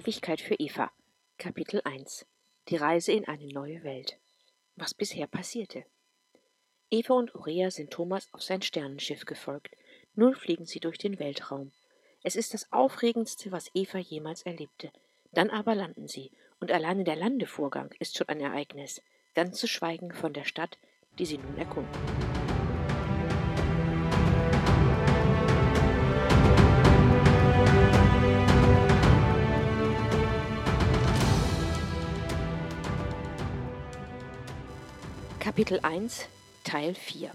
Ewigkeit für Eva. Kapitel 1 Die Reise in eine neue Welt. Was bisher passierte. Eva und Urea sind Thomas auf sein Sternenschiff gefolgt. Nun fliegen sie durch den Weltraum. Es ist das Aufregendste, was Eva jemals erlebte. Dann aber landen sie, und alleine der Landevorgang ist schon ein Ereignis, ganz zu schweigen von der Stadt, die sie nun erkunden. Kapitel 1 Teil 4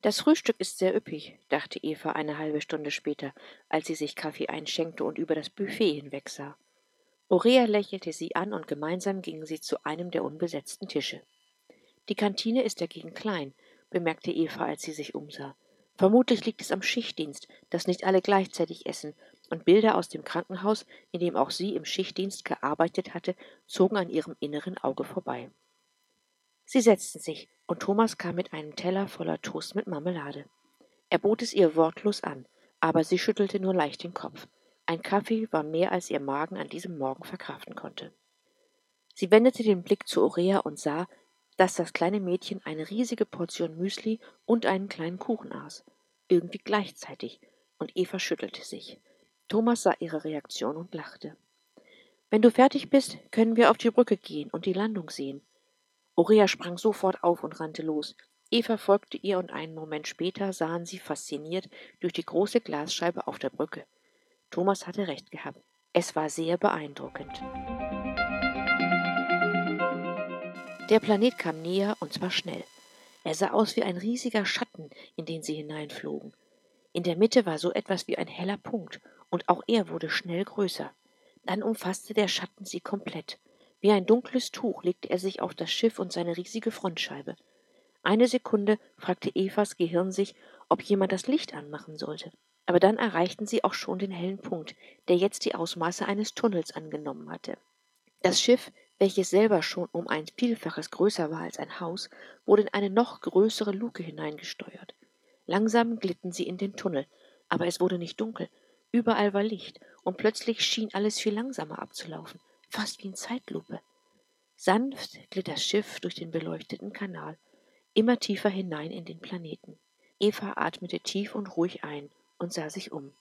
Das Frühstück ist sehr üppig, dachte Eva eine halbe Stunde später, als sie sich Kaffee einschenkte und über das Buffet hinwegsah. Aurea lächelte sie an und gemeinsam gingen sie zu einem der unbesetzten Tische. Die Kantine ist dagegen klein, bemerkte Eva, als sie sich umsah. Vermutlich liegt es am Schichtdienst, dass nicht alle gleichzeitig essen, und Bilder aus dem Krankenhaus, in dem auch sie im Schichtdienst gearbeitet hatte, zogen an ihrem inneren Auge vorbei. Sie setzten sich, und Thomas kam mit einem Teller voller Toast mit Marmelade. Er bot es ihr wortlos an, aber sie schüttelte nur leicht den Kopf. Ein Kaffee war mehr, als ihr Magen an diesem Morgen verkraften konnte. Sie wendete den Blick zu Aurea und sah, dass das kleine Mädchen eine riesige Portion Müsli und einen kleinen Kuchen aß, irgendwie gleichzeitig, und Eva schüttelte sich. Thomas sah ihre Reaktion und lachte. Wenn du fertig bist, können wir auf die Brücke gehen und die Landung sehen. Aurea sprang sofort auf und rannte los. Eva folgte ihr und einen Moment später sahen sie fasziniert durch die große Glasscheibe auf der Brücke. Thomas hatte recht gehabt. Es war sehr beeindruckend. Der Planet kam näher und zwar schnell. Er sah aus wie ein riesiger Schatten, in den sie hineinflogen. In der Mitte war so etwas wie ein heller Punkt, und auch er wurde schnell größer. Dann umfasste der Schatten sie komplett. Wie ein dunkles Tuch legte er sich auf das Schiff und seine riesige Frontscheibe. Eine Sekunde fragte Evas Gehirn sich, ob jemand das Licht anmachen sollte. Aber dann erreichten sie auch schon den hellen Punkt, der jetzt die Ausmaße eines Tunnels angenommen hatte. Das Schiff, welches selber schon um ein Vielfaches größer war als ein Haus, wurde in eine noch größere Luke hineingesteuert. Langsam glitten sie in den Tunnel, aber es wurde nicht dunkel, überall war Licht, und plötzlich schien alles viel langsamer abzulaufen fast wie in Zeitlupe. Sanft glitt das Schiff durch den beleuchteten Kanal, immer tiefer hinein in den Planeten. Eva atmete tief und ruhig ein und sah sich um.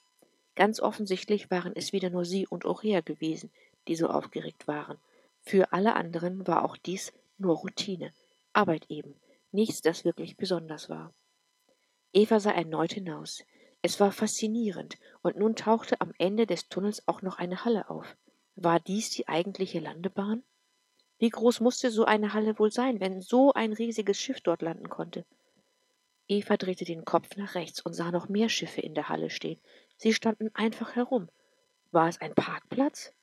Ganz offensichtlich waren es wieder nur sie und Aurea gewesen, die so aufgeregt waren. Für alle anderen war auch dies nur Routine, Arbeit eben, nichts, das wirklich besonders war. Eva sah erneut hinaus. Es war faszinierend, und nun tauchte am Ende des Tunnels auch noch eine Halle auf. War dies die eigentliche Landebahn? Wie groß musste so eine Halle wohl sein, wenn so ein riesiges Schiff dort landen konnte? Eva drehte den Kopf nach rechts und sah noch mehr Schiffe in der Halle stehen. Sie standen einfach herum. War es ein Parkplatz?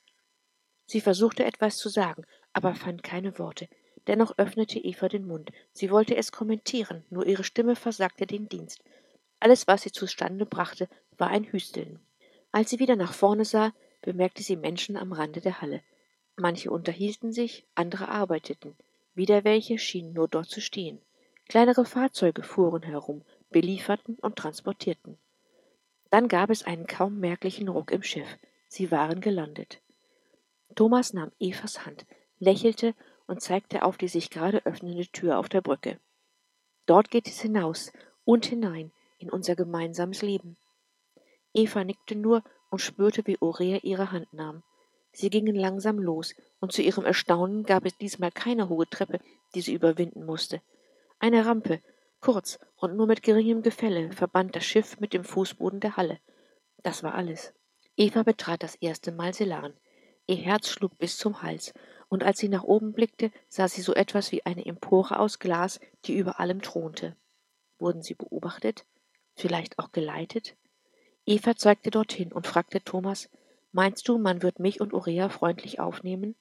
Sie versuchte etwas zu sagen, aber fand keine Worte. Dennoch öffnete Eva den Mund. Sie wollte es kommentieren, nur ihre Stimme versagte den Dienst. Alles, was sie zustande brachte, war ein Hüsteln. Als sie wieder nach vorne sah, bemerkte sie Menschen am Rande der Halle. Manche unterhielten sich, andere arbeiteten. Wieder welche schienen nur dort zu stehen. Kleinere Fahrzeuge fuhren herum, belieferten und transportierten. Dann gab es einen kaum merklichen Ruck im Schiff. Sie waren gelandet. Thomas nahm Evas Hand, lächelte und zeigte auf die sich gerade öffnende Tür auf der Brücke. Dort geht es hinaus und hinein in unser gemeinsames Leben. Eva nickte nur und spürte, wie Aurea ihre Hand nahm. Sie gingen langsam los, und zu ihrem Erstaunen gab es diesmal keine hohe Treppe, die sie überwinden musste. Eine Rampe, kurz und nur mit geringem Gefälle, verband das Schiff mit dem Fußboden der Halle. Das war alles. Eva betrat das erste Mal Selan. Ihr Herz schlug bis zum Hals, und als sie nach oben blickte, sah sie so etwas wie eine Empore aus Glas, die über allem thronte. Wurden sie beobachtet? Vielleicht auch geleitet? Eva zeigte dorthin und fragte Thomas, meinst du, man wird mich und Urea freundlich aufnehmen?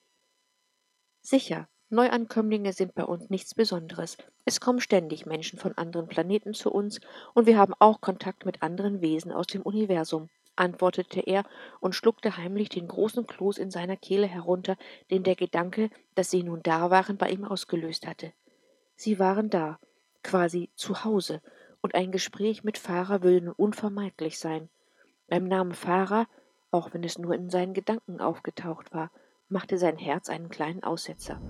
Sicher, Neuankömmlinge sind bei uns nichts Besonderes. Es kommen ständig Menschen von anderen Planeten zu uns, und wir haben auch Kontakt mit anderen Wesen aus dem Universum, antwortete er und schluckte heimlich den großen Kloß in seiner Kehle herunter, den der Gedanke, dass sie nun da waren, bei ihm ausgelöst hatte. Sie waren da, quasi zu Hause, und ein Gespräch mit Fahrer würde nun unvermeidlich sein. Beim Namen Fahrer auch wenn es nur in seinen Gedanken aufgetaucht war, machte sein Herz einen kleinen Aussetzer.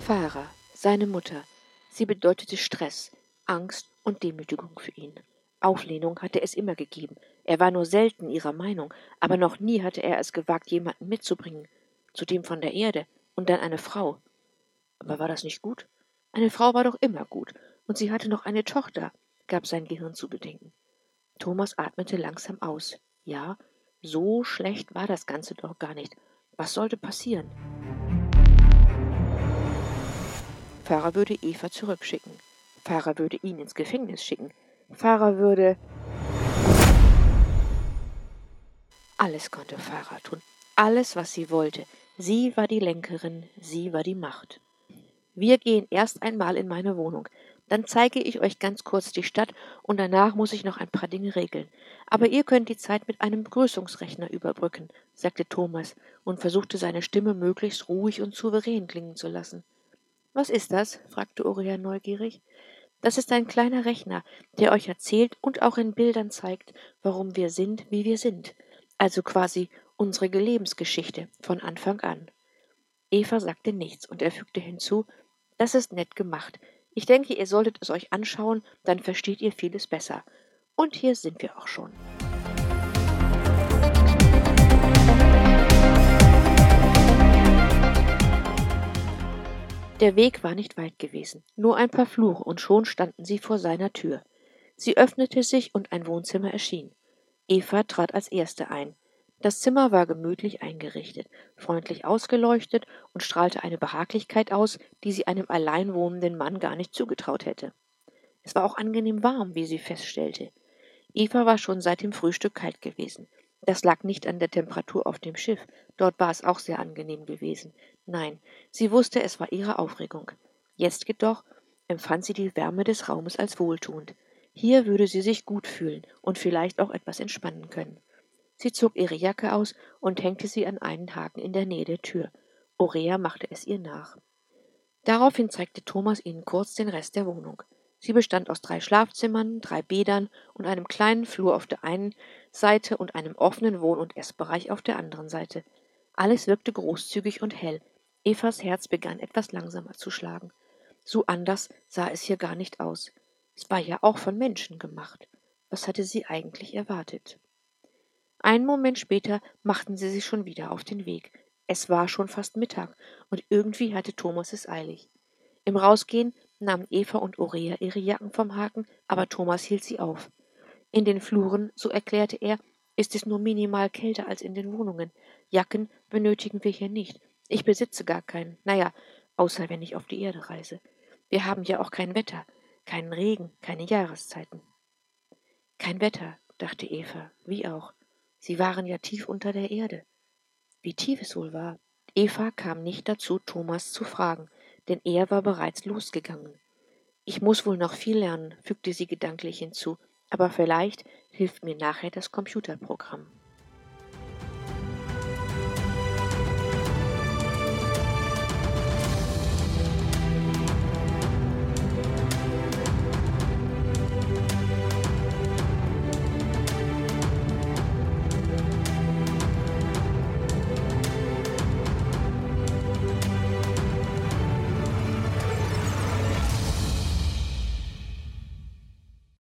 Farah, seine Mutter, sie bedeutete Stress, Angst und Demütigung für ihn. Auflehnung hatte es immer gegeben. Er war nur selten ihrer Meinung, aber noch nie hatte er es gewagt, jemanden mitzubringen, zudem von der Erde und dann eine Frau. Aber war das nicht gut? Eine Frau war doch immer gut, und sie hatte noch eine Tochter, gab sein Gehirn zu bedenken. Thomas atmete langsam aus. Ja, so schlecht war das Ganze doch gar nicht. Was sollte passieren? Pfarrer würde Eva zurückschicken. Pfarrer würde ihn ins Gefängnis schicken. Pfarrer würde. Alles konnte Pfarrer tun. Alles, was sie wollte. Sie war die Lenkerin, sie war die Macht. Wir gehen erst einmal in meine Wohnung. Dann zeige ich euch ganz kurz die Stadt und danach muss ich noch ein paar Dinge regeln. Aber ihr könnt die Zeit mit einem Begrüßungsrechner überbrücken, sagte Thomas und versuchte seine Stimme möglichst ruhig und souverän klingen zu lassen. Was ist das? fragte Uriah neugierig. Das ist ein kleiner Rechner, der euch erzählt und auch in Bildern zeigt, warum wir sind, wie wir sind. Also quasi unsere Lebensgeschichte von Anfang an. Eva sagte nichts und er fügte hinzu, das ist nett gemacht. Ich denke, ihr solltet es euch anschauen, dann versteht ihr vieles besser. Und hier sind wir auch schon. Der Weg war nicht weit gewesen, nur ein paar Flure, und schon standen sie vor seiner Tür. Sie öffnete sich und ein Wohnzimmer erschien. Eva trat als erste ein. Das Zimmer war gemütlich eingerichtet, freundlich ausgeleuchtet und strahlte eine Behaglichkeit aus, die sie einem allein wohnenden Mann gar nicht zugetraut hätte. Es war auch angenehm warm, wie sie feststellte. Eva war schon seit dem Frühstück kalt gewesen. Das lag nicht an der Temperatur auf dem Schiff, dort war es auch sehr angenehm gewesen. Nein, sie wusste, es war ihre Aufregung. Jetzt jedoch empfand sie die Wärme des Raumes als wohltuend. Hier würde sie sich gut fühlen und vielleicht auch etwas entspannen können. Sie zog ihre Jacke aus und hängte sie an einen Haken in der Nähe der Tür. Aurea machte es ihr nach. Daraufhin zeigte Thomas ihnen kurz den Rest der Wohnung. Sie bestand aus drei Schlafzimmern, drei Bädern und einem kleinen Flur auf der einen Seite und einem offenen Wohn- und Essbereich auf der anderen Seite. Alles wirkte großzügig und hell. Evas Herz begann etwas langsamer zu schlagen. So anders sah es hier gar nicht aus. Es war ja auch von Menschen gemacht. Was hatte sie eigentlich erwartet? Einen Moment später machten sie sich schon wieder auf den Weg. Es war schon fast Mittag, und irgendwie hatte Thomas es eilig. Im Rausgehen nahmen Eva und Aurea ihre Jacken vom Haken, aber Thomas hielt sie auf. In den Fluren, so erklärte er, ist es nur minimal kälter als in den Wohnungen. Jacken benötigen wir hier nicht. Ich besitze gar keinen. Naja, außer wenn ich auf die Erde reise. Wir haben ja auch kein Wetter, keinen Regen, keine Jahreszeiten. Kein Wetter, dachte Eva, wie auch. Sie waren ja tief unter der Erde. Wie tief es wohl war. Eva kam nicht dazu, Thomas zu fragen, denn er war bereits losgegangen. Ich muss wohl noch viel lernen, fügte sie gedanklich hinzu, aber vielleicht hilft mir nachher das Computerprogramm.